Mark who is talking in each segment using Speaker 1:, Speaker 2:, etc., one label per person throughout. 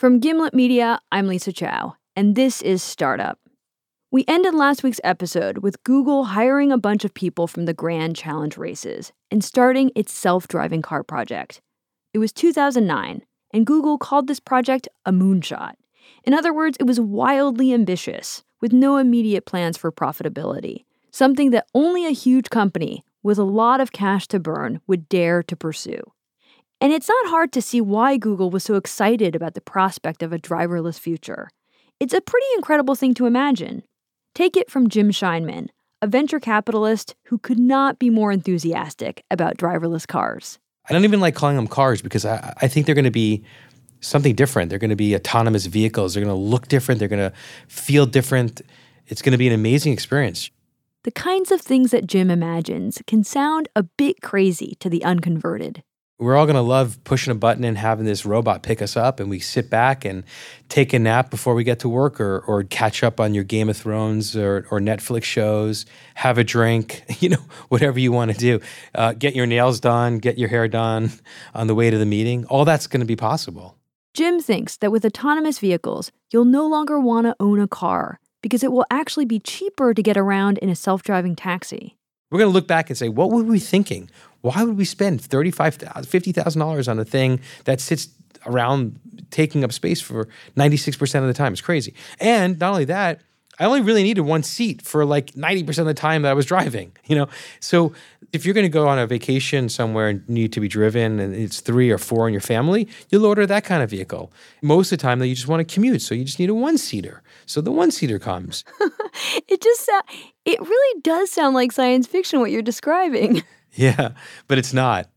Speaker 1: From Gimlet Media, I'm Lisa Chow, and this is Startup. We ended last week's episode with Google hiring a bunch of people from the Grand Challenge races and starting its self driving car project. It was 2009, and Google called this project a moonshot. In other words, it was wildly ambitious, with no immediate plans for profitability, something that only a huge company with a lot of cash to burn would dare to pursue. And it's not hard to see why Google was so excited about the prospect of a driverless future. It's a pretty incredible thing to imagine. Take it from Jim Scheinman, a venture capitalist who could not be more enthusiastic about driverless cars.
Speaker 2: I don't even like calling them cars because I, I think they're going to be something different. They're going to be autonomous vehicles. They're going to look different. They're going to feel different. It's going to be an amazing experience.
Speaker 1: The kinds of things that Jim imagines can sound a bit crazy to the unconverted
Speaker 2: we're all going to love pushing a button and having this robot pick us up and we sit back and take a nap before we get to work or, or catch up on your game of thrones or, or netflix shows have a drink you know whatever you want to do. Uh, get your nails done get your hair done on the way to the meeting. All that's going to be possible.
Speaker 1: Jim thinks that with autonomous vehicles you'll no longer want to own a car because it will actually be cheaper to get around in a self-driving taxi
Speaker 2: we're going to look back and say, what were we thinking? Why would we spend $35,000, $50,000 on a thing that sits around taking up space for 96% of the time? It's crazy. And not only that, I only really needed one seat for like 90% of the time that I was driving, you know? So if you're going to go on a vacation somewhere and need to be driven and it's three or four in your family, you'll order that kind of vehicle. Most of the time, though, you just want to commute. So you just need a one seater. So the one seater comes.
Speaker 1: it just, uh, it really does sound like science fiction what you're describing.
Speaker 2: yeah, but it's not.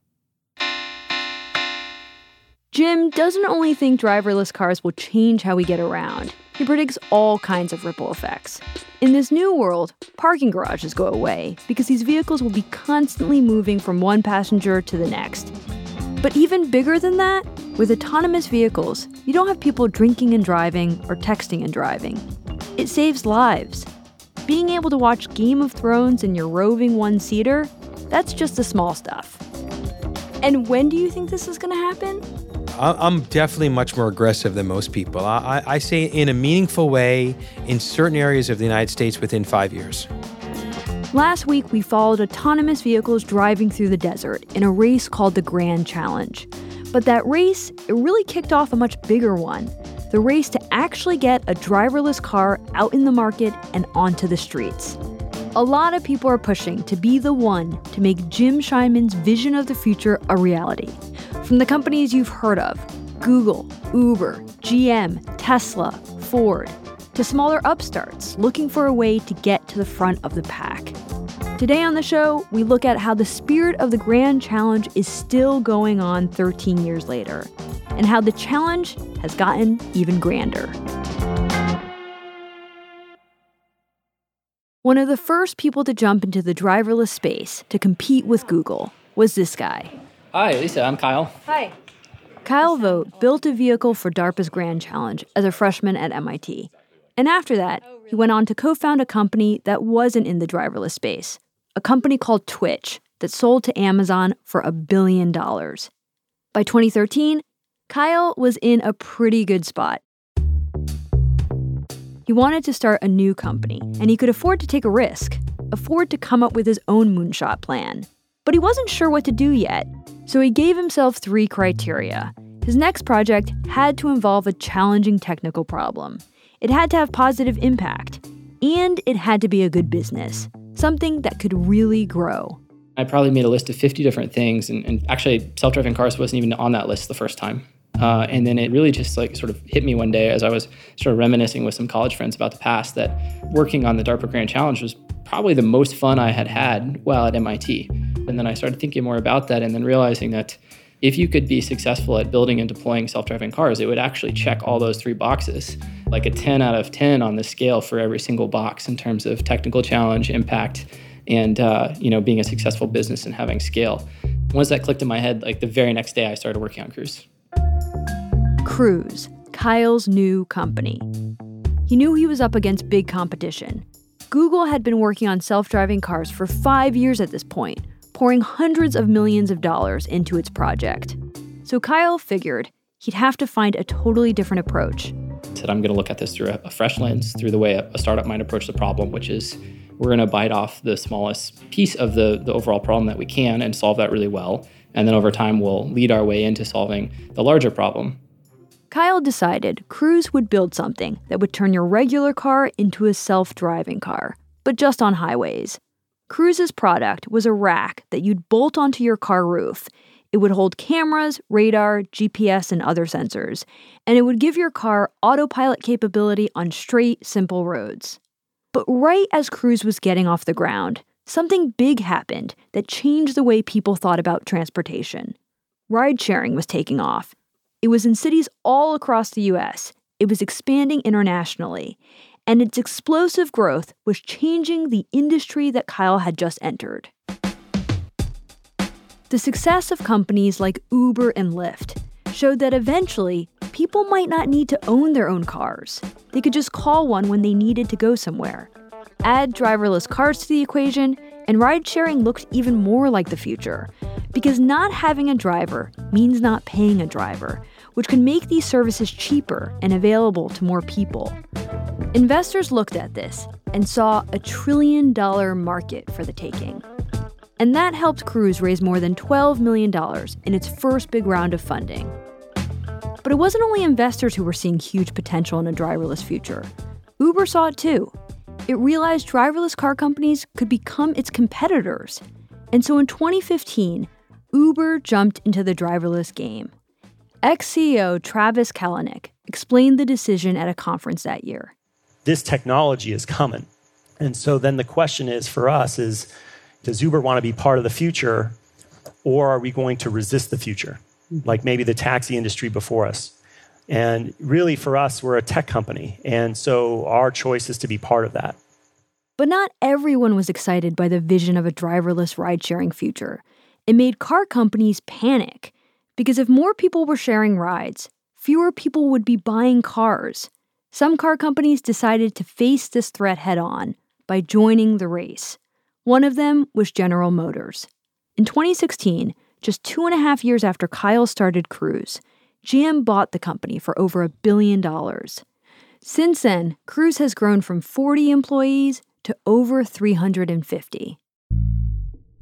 Speaker 1: Jim doesn't only think driverless cars will change how we get around. He predicts all kinds of ripple effects. In this new world, parking garages go away because these vehicles will be constantly moving from one passenger to the next. But even bigger than that, with autonomous vehicles, you don't have people drinking and driving or texting and driving. It saves lives. Being able to watch Game of Thrones in your roving one seater, that's just the small stuff. And when do you think this is going to happen?
Speaker 2: I'm definitely much more aggressive than most people. I, I, say in a meaningful way in certain areas of the United States within five years.
Speaker 1: Last week, we followed autonomous vehicles driving through the desert in a race called the Grand Challenge. But that race, it really kicked off a much bigger one the race to actually get a driverless car out in the market and onto the streets. A lot of people are pushing to be the one to make Jim Scheinman's vision of the future a reality. From the companies you've heard of Google, Uber, GM, Tesla, Ford, to smaller upstarts looking for a way to get to the front of the pack. Today on the show, we look at how the spirit of the Grand Challenge is still going on 13 years later, and how the challenge has gotten even grander. One of the first people to jump into the driverless space to compete with Google was this guy,
Speaker 3: Hi, Lisa. I'm Kyle.
Speaker 1: Hi. Kyle Vogt built a vehicle for DARPA's Grand Challenge as a freshman at MIT. And after that, oh, he went on to co found a company that wasn't in the driverless space, a company called Twitch that sold to Amazon for a billion dollars. By 2013, Kyle was in a pretty good spot. He wanted to start a new company, and he could afford to take a risk, afford to come up with his own moonshot plan. But he wasn't sure what to do yet, so he gave himself three criteria. His next project had to involve a challenging technical problem. It had to have positive impact, and it had to be a good business, something that could really grow.
Speaker 3: I probably made a list of 50 different things, and, and actually, self driving cars wasn't even on that list the first time. Uh, and then it really just like sort of hit me one day as I was sort of reminiscing with some college friends about the past that working on the DARPA Grand Challenge was probably the most fun I had had while at MIT. And then I started thinking more about that and then realizing that if you could be successful at building and deploying self-driving cars, it would actually check all those three boxes, like a 10 out of 10 on the scale for every single box in terms of technical challenge, impact, and uh, you know being a successful business and having scale. Once that clicked in my head, like the very next day, I started working on Cruise.
Speaker 1: Cruise, Kyle's new company. He knew he was up against big competition. Google had been working on self-driving cars for five years at this point pouring hundreds of millions of dollars into its project. So Kyle figured he'd have to find a totally different approach.
Speaker 3: Said, I'm going to look at this through a, a fresh lens, through the way a, a startup might approach the problem, which is we're going to bite off the smallest piece of the, the overall problem that we can and solve that really well. And then over time, we'll lead our way into solving the larger problem.
Speaker 1: Kyle decided Cruise would build something that would turn your regular car into a self driving car, but just on highways. Cruise's product was a rack that you'd bolt onto your car roof. It would hold cameras, radar, GPS, and other sensors, and it would give your car autopilot capability on straight, simple roads. But right as Cruise was getting off the ground, something big happened that changed the way people thought about transportation. Ride sharing was taking off. It was in cities all across the US, it was expanding internationally, and its explosive growth was changing the industry that Kyle had just entered. The success of companies like Uber and Lyft showed that eventually people might not need to own their own cars. They could just call one when they needed to go somewhere. Add driverless cars to the equation, and ride sharing looked even more like the future. Because not having a driver means not paying a driver, which can make these services cheaper and available to more people. Investors looked at this and saw a trillion dollar market for the taking. And that helped Cruise raise more than $12 million in its first big round of funding. But it wasn't only investors who were seeing huge potential in a driverless future. Uber saw it too. It realized driverless car companies could become its competitors. And so in 2015, Uber jumped into the driverless game. Ex CEO Travis Kalanick explained the decision at a conference that year.
Speaker 4: This technology is coming. And so then the question is for us is does Uber want to be part of the future or are we going to resist the future? like maybe the taxi industry before us. And really, for us, we're a tech company. And so our choice is to be part of that.
Speaker 1: But not everyone was excited by the vision of a driverless ride sharing future. It made car companies panic because if more people were sharing rides, fewer people would be buying cars. Some car companies decided to face this threat head on by joining the race. One of them was General Motors. In 2016, just two and a half years after Kyle started Cruise, GM bought the company for over a billion dollars. Since then, Cruise has grown from 40 employees to over 350.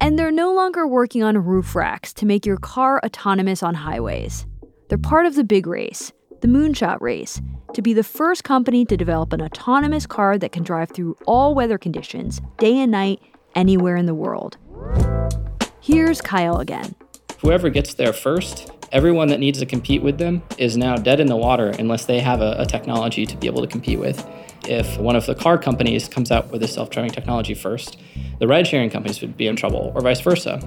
Speaker 1: And they're no longer working on roof racks to make your car autonomous on highways. They're part of the big race, the Moonshot Race, to be the first company to develop an autonomous car that can drive through all weather conditions, day and night, anywhere in the world. Here's Kyle again
Speaker 3: whoever gets there first, everyone that needs to compete with them is now dead in the water unless they have a, a technology to be able to compete with. If one of the car companies comes out with a self driving technology first, the ride sharing companies would be in trouble, or vice versa.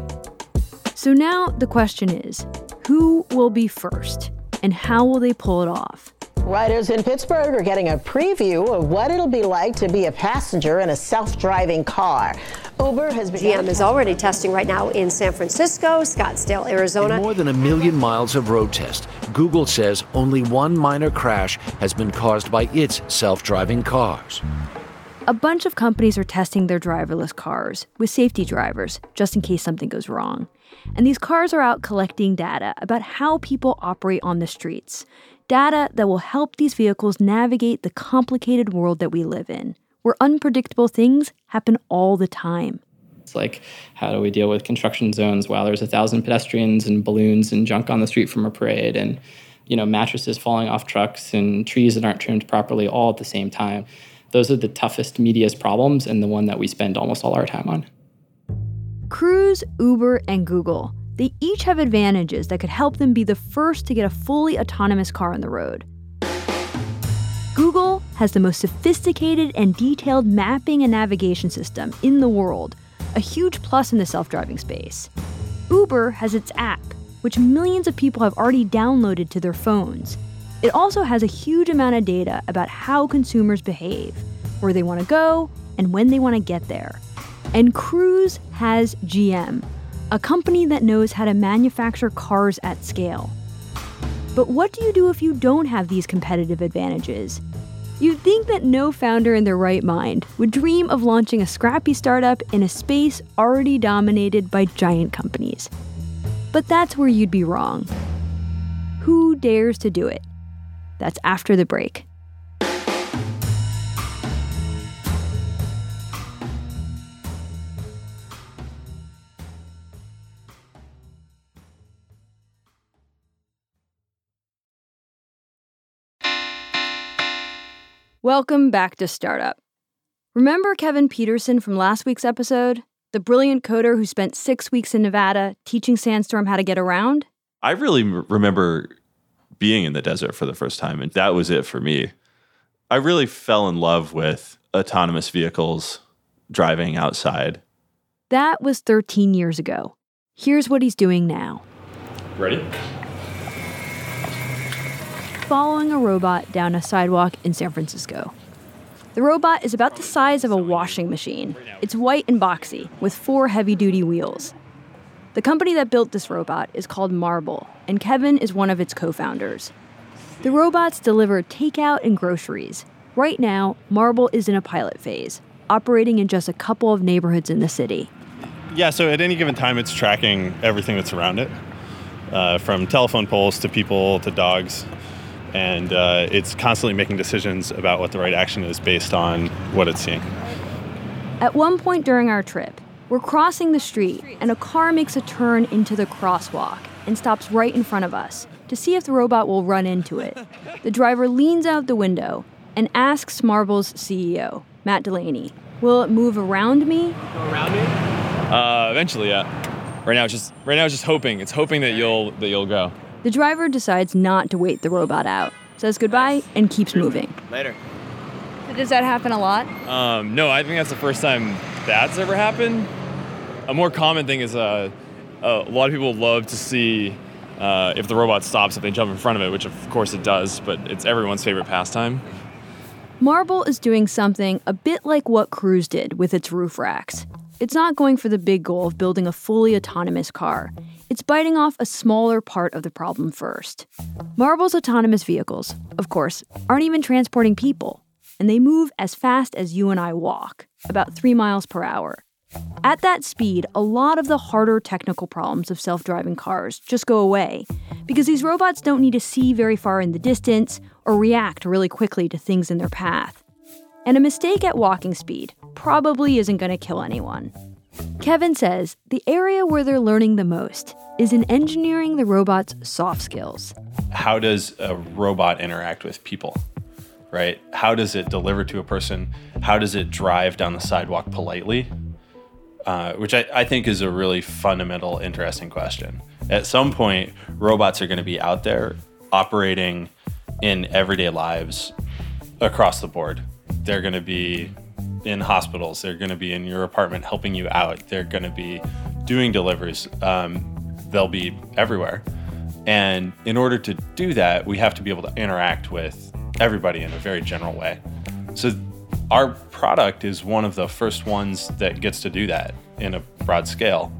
Speaker 1: So now the question is who will be first, and how will they pull it off?
Speaker 5: Riders in Pittsburgh are getting a preview of what it'll be like to be a passenger in a self-driving car. Uber has
Speaker 6: been. GM is already testing right now in San Francisco, Scottsdale, Arizona.
Speaker 7: In more than a million miles of road test, Google says only one minor crash has been caused by its self-driving cars.
Speaker 1: A bunch of companies are testing their driverless cars with safety drivers just in case something goes wrong. And these cars are out collecting data about how people operate on the streets data that will help these vehicles navigate the complicated world that we live in, where unpredictable things happen all the time.
Speaker 3: It's like, how do we deal with construction zones while there's a thousand pedestrians and balloons and junk on the street from a parade and, you know, mattresses falling off trucks and trees that aren't trimmed properly all at the same time? Those are the toughest, media's problems and the one that we spend almost all our time on.
Speaker 1: Cruise, Uber, and Google they each have advantages that could help them be the first to get a fully autonomous car on the road. Google has the most sophisticated and detailed mapping and navigation system in the world, a huge plus in the self driving space. Uber has its app, which millions of people have already downloaded to their phones. It also has a huge amount of data about how consumers behave, where they want to go, and when they want to get there. And Cruise has GM, a company that knows how to manufacture cars at scale. But what do you do if you don't have these competitive advantages? You'd think that no founder in their right mind would dream of launching a scrappy startup in a space already dominated by giant companies. But that's where you'd be wrong. Who dares to do it? That's after the break. Welcome back to Startup. Remember Kevin Peterson from last week's episode? The brilliant coder who spent six weeks in Nevada teaching Sandstorm how to get around?
Speaker 8: I really m- remember being in the desert for the first time, and that was it for me. I really fell in love with autonomous vehicles driving outside.
Speaker 1: That was 13 years ago. Here's what he's doing now
Speaker 8: Ready?
Speaker 1: Following a robot down a sidewalk in San Francisco. The robot is about the size of a washing machine. It's white and boxy, with four heavy duty wheels. The company that built this robot is called Marble, and Kevin is one of its co founders. The robots deliver takeout and groceries. Right now, Marble is in a pilot phase, operating in just a couple of neighborhoods in the city.
Speaker 9: Yeah, so at any given time, it's tracking everything that's around it, uh, from telephone poles to people to dogs. And uh, it's constantly making decisions about what the right action is based on what it's seeing.
Speaker 1: At one point during our trip, we're crossing the street and a car makes a turn into the crosswalk and stops right in front of us to see if the robot will run into it. The driver leans out the window and asks Marble's CEO, Matt Delaney, Will it move around me?
Speaker 10: Uh, eventually, yeah. Right now, it's just right now, it's just hoping. It's hoping that you'll that you'll go.
Speaker 1: The driver decides not to wait the robot out, says goodbye, and keeps moving.
Speaker 10: Later.
Speaker 1: Does that happen a lot?
Speaker 10: Um, no, I think that's the first time that's ever happened. A more common thing is uh, a lot of people love to see uh, if the robot stops if they jump in front of it, which of course it does, but it's everyone's favorite pastime.
Speaker 1: Marble is doing something a bit like what Cruise did with its roof racks. It's not going for the big goal of building a fully autonomous car. It's biting off a smaller part of the problem first. Marble's autonomous vehicles, of course, aren't even transporting people, and they move as fast as you and I walk, about three miles per hour. At that speed, a lot of the harder technical problems of self driving cars just go away because these robots don't need to see very far in the distance or react really quickly to things in their path. And a mistake at walking speed probably isn't going to kill anyone. Kevin says the area where they're learning the most is in engineering the robot's soft skills.
Speaker 9: How does a robot interact with people? Right? How does it deliver to a person? How does it drive down the sidewalk politely? Uh, which I, I think is a really fundamental, interesting question. At some point, robots are going to be out there operating in everyday lives across the board. They're going to be in hospitals. They're going to be in your apartment helping you out. They're going to be doing deliveries. Um, they'll be everywhere. And in order to do that, we have to be able to interact with everybody in a very general way. So our product is one of the first ones that gets to do that in a broad scale.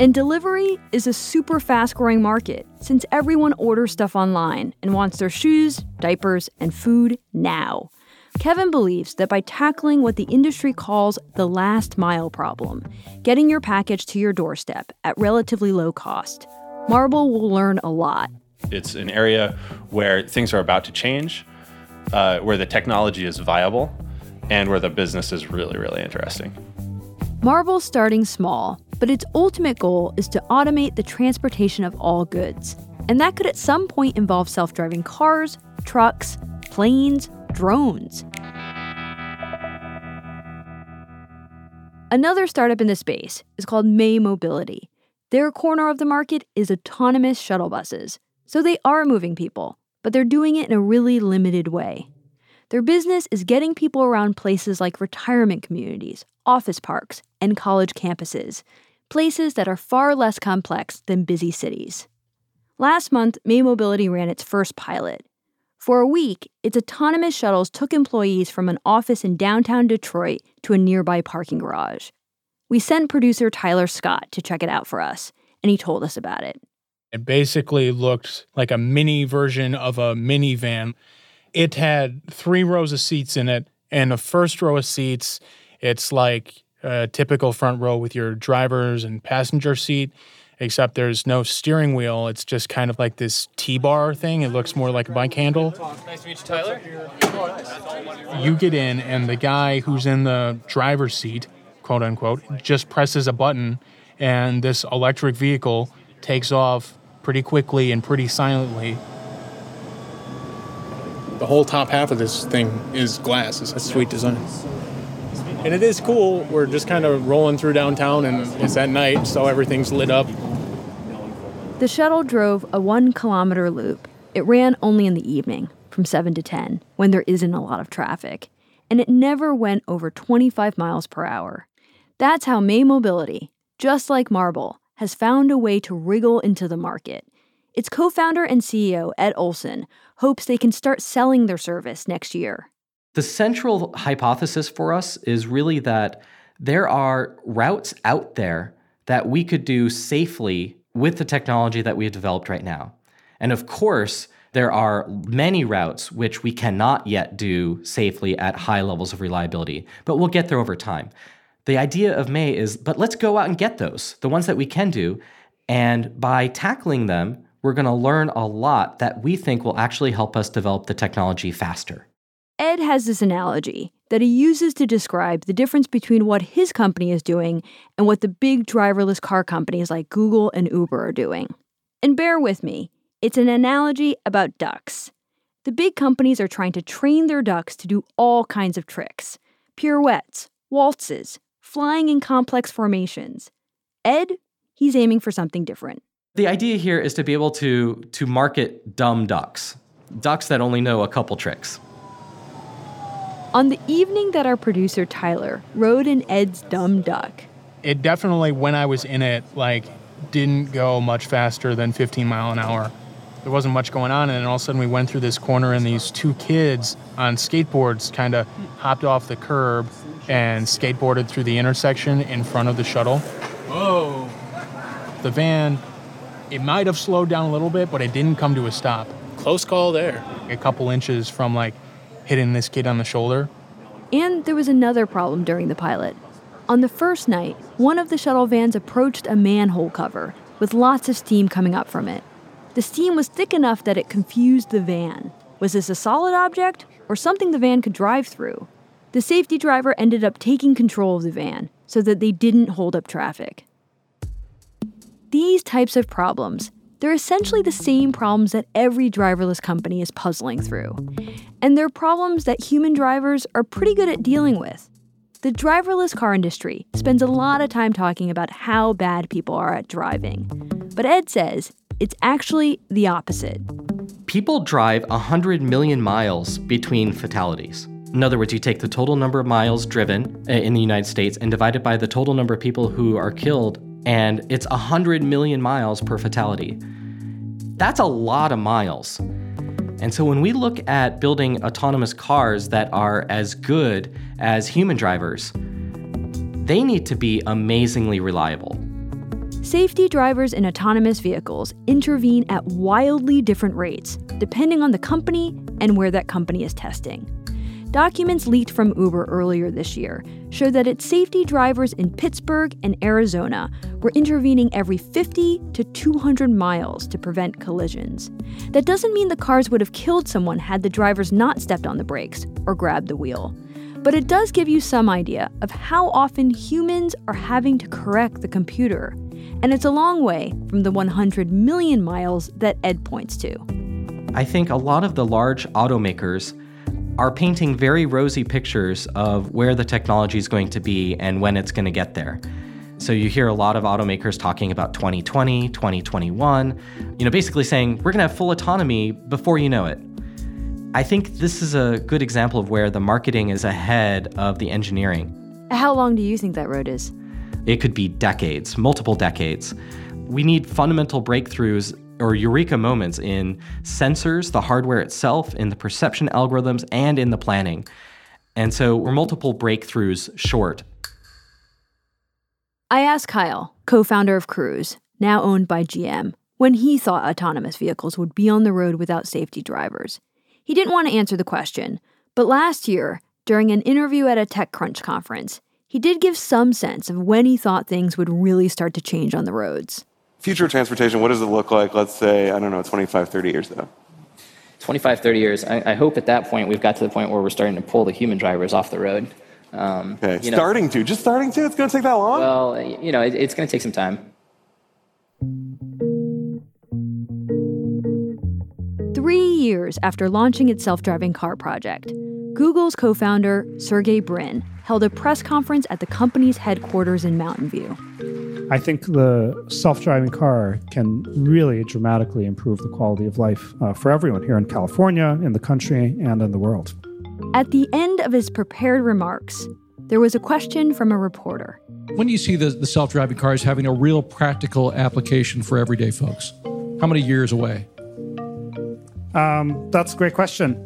Speaker 1: And delivery is a super fast growing market since everyone orders stuff online and wants their shoes, diapers, and food now. Kevin believes that by tackling what the industry calls the last mile problem, getting your package to your doorstep at relatively low cost, Marble will learn a lot.
Speaker 9: It's an area where things are about to change, uh, where the technology is viable, and where the business is really, really interesting.
Speaker 1: Marble's starting small, but its ultimate goal is to automate the transportation of all goods. And that could at some point involve self driving cars, trucks, planes, drones. Another startup in the space is called May Mobility. Their corner of the market is autonomous shuttle buses. So they are moving people, but they're doing it in a really limited way. Their business is getting people around places like retirement communities, office parks, and college campuses, places that are far less complex than busy cities. Last month, May Mobility ran its first pilot. For a week, its autonomous shuttles took employees from an office in downtown Detroit to a nearby parking garage. We sent producer Tyler Scott to check it out for us, and he told us about it.
Speaker 11: It basically looked like a mini version of a minivan. It had three rows of seats in it, and the first row of seats, it's like a typical front row with your driver's and passenger seat. Except there's no steering wheel. It's just kind of like this T bar thing. It looks more like a bike handle.
Speaker 3: Nice to meet you, Tyler.
Speaker 11: You get in, and the guy who's in the driver's seat, quote unquote, just presses a button, and this electric vehicle takes off pretty quickly and pretty silently.
Speaker 12: The whole top half of this thing is glass. It's a sweet design. And it is cool. We're just kind of rolling through downtown, and it's at night, so everything's lit up.
Speaker 1: The shuttle drove a one kilometer loop. It ran only in the evening, from 7 to 10, when there isn't a lot of traffic. And it never went over 25 miles per hour. That's how May Mobility, just like Marble, has found a way to wriggle into the market. Its co founder and CEO, Ed Olson, hopes they can start selling their service next year.
Speaker 13: The central hypothesis for us is really that there are routes out there that we could do safely with the technology that we have developed right now. And of course, there are many routes which we cannot yet do safely at high levels of reliability, but we'll get there over time. The idea of May is, but let's go out and get those, the ones that we can do. And by tackling them, we're going to learn a lot that we think will actually help us develop the technology faster.
Speaker 1: Ed has this analogy that he uses to describe the difference between what his company is doing and what the big driverless car companies like Google and Uber are doing. And bear with me, it's an analogy about ducks. The big companies are trying to train their ducks to do all kinds of tricks pirouettes, waltzes, flying in complex formations. Ed, he's aiming for something different.
Speaker 13: The idea here is to be able to, to market dumb ducks, ducks that only know a couple tricks.
Speaker 1: On the evening that our producer Tyler rode in Ed's dumb duck,
Speaker 11: It definitely, when I was in it, like didn't go much faster than 15 mile an hour. There wasn't much going on, and then all of a sudden we went through this corner, and these two kids on skateboards kind of hopped off the curb and skateboarded through the intersection in front of the shuttle.
Speaker 12: Whoa.
Speaker 11: The van, it might have slowed down a little bit, but it didn't come to a stop.
Speaker 12: Close call there.
Speaker 11: A couple inches from like hitting this kid on the shoulder.
Speaker 1: and there was another problem during the pilot. On the first night, one of the shuttle vans approached a manhole cover with lots of steam coming up from it. The steam was thick enough that it confused the van. Was this a solid object or something the van could drive through? The safety driver ended up taking control of the van so that they didn't hold up traffic. These types of problems, they're essentially the same problems that every driverless company is puzzling through. And they're problems that human drivers are pretty good at dealing with. The driverless car industry spends a lot of time talking about how bad people are at driving. But Ed says it's actually the opposite.
Speaker 13: People drive 100 million miles between fatalities. In other words, you take the total number of miles driven uh, in the United States and divide it by the total number of people who are killed, and it's 100 million miles per fatality. That's a lot of miles. And so when we look at building autonomous cars that are as good as human drivers, they need to be amazingly reliable.
Speaker 1: Safety drivers in autonomous vehicles intervene at wildly different rates, depending on the company and where that company is testing. Documents leaked from Uber earlier this year show that its safety drivers in Pittsburgh and Arizona were intervening every 50 to 200 miles to prevent collisions. That doesn't mean the cars would have killed someone had the drivers not stepped on the brakes or grabbed the wheel. But it does give you some idea of how often humans are having to correct the computer. And it's a long way from the 100 million miles that Ed points to.
Speaker 13: I think a lot of the large automakers are painting very rosy pictures of where the technology is going to be and when it's going to get there. So you hear a lot of automakers talking about 2020, 2021, you know, basically saying we're going to have full autonomy before you know it. I think this is a good example of where the marketing is ahead of the engineering.
Speaker 1: How long do you think that road is?
Speaker 13: It could be decades, multiple decades. We need fundamental breakthroughs or eureka moments in sensors, the hardware itself, in the perception algorithms, and in the planning. And so we're multiple breakthroughs short.
Speaker 1: I asked Kyle, co founder of Cruise, now owned by GM, when he thought autonomous vehicles would be on the road without safety drivers. He didn't want to answer the question, but last year, during an interview at a TechCrunch conference, he did give some sense of when he thought things would really start to change on the roads.
Speaker 14: Future of transportation, what does it look like, let's say, I don't know, 25, 30 years ago?
Speaker 3: 25, 30 years, I, I hope at that point we've got to the point where we're starting to pull the human drivers off the road. Um,
Speaker 14: Okay,
Speaker 3: you know-
Speaker 14: starting to, just starting to? It's going to take that long?
Speaker 3: Well, you know, it, it's going to take some time.
Speaker 1: Three years after launching its self driving car project, Google's co founder, Sergey Brin, held a press conference at the company's headquarters in Mountain View.
Speaker 15: I think the self driving car can really dramatically improve the quality of life uh, for everyone here in California, in the country, and in the world.
Speaker 1: At the end of his prepared remarks, there was a question from a reporter.
Speaker 16: When do you see the, the self driving cars having a real practical application for everyday folks? How many years away?
Speaker 15: Um, that's a great question.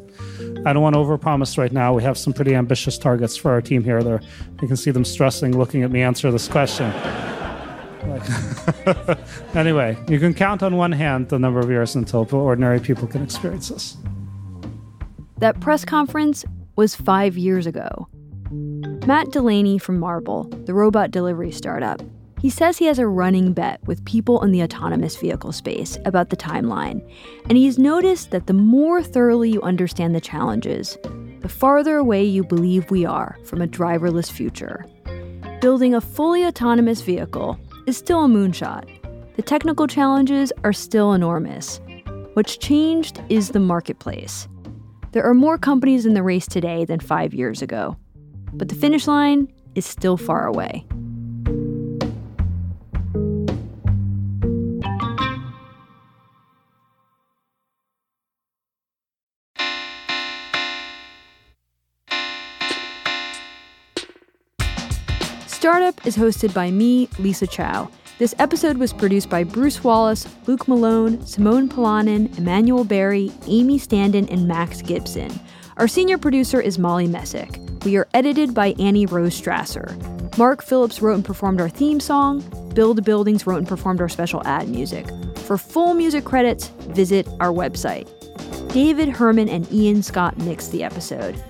Speaker 15: I don't want to overpromise right now. We have some pretty ambitious targets for our team here. There, you can see them stressing, looking at me answer this question. Like- anyway, you can count on one hand the number of years until ordinary people can experience this.
Speaker 1: That press conference was five years ago. Matt Delaney from Marble, the robot delivery startup, he says he has a running bet with people in the autonomous vehicle space about the timeline, and he's noticed that the more thoroughly you understand the challenges, the farther away you believe we are from a driverless future. Building a fully autonomous vehicle is still a moonshot. The technical challenges are still enormous. What's changed is the marketplace. There are more companies in the race today than five years ago, but the finish line is still far away. Is hosted by me, Lisa Chow. This episode was produced by Bruce Wallace, Luke Malone, Simone Polanen, Emmanuel Berry, Amy Standen, and Max Gibson. Our senior producer is Molly Messick. We are edited by Annie Rose Strasser. Mark Phillips wrote and performed our theme song. Build Buildings wrote and performed our special ad music. For full music credits, visit our website. David Herman and Ian Scott mixed the episode.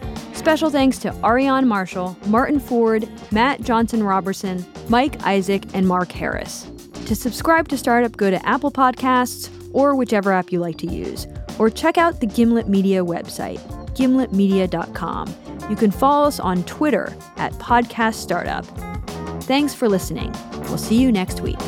Speaker 1: Special thanks to Aarian Marshall, Martin Ford, Matt Johnson Roberson, Mike Isaac, and Mark Harris. To subscribe to Startup, go to Apple Podcasts or whichever app you like to use, or check out the Gimlet Media website, gimletmedia.com. You can follow us on Twitter at Podcast Startup. Thanks for listening. We'll see you next week.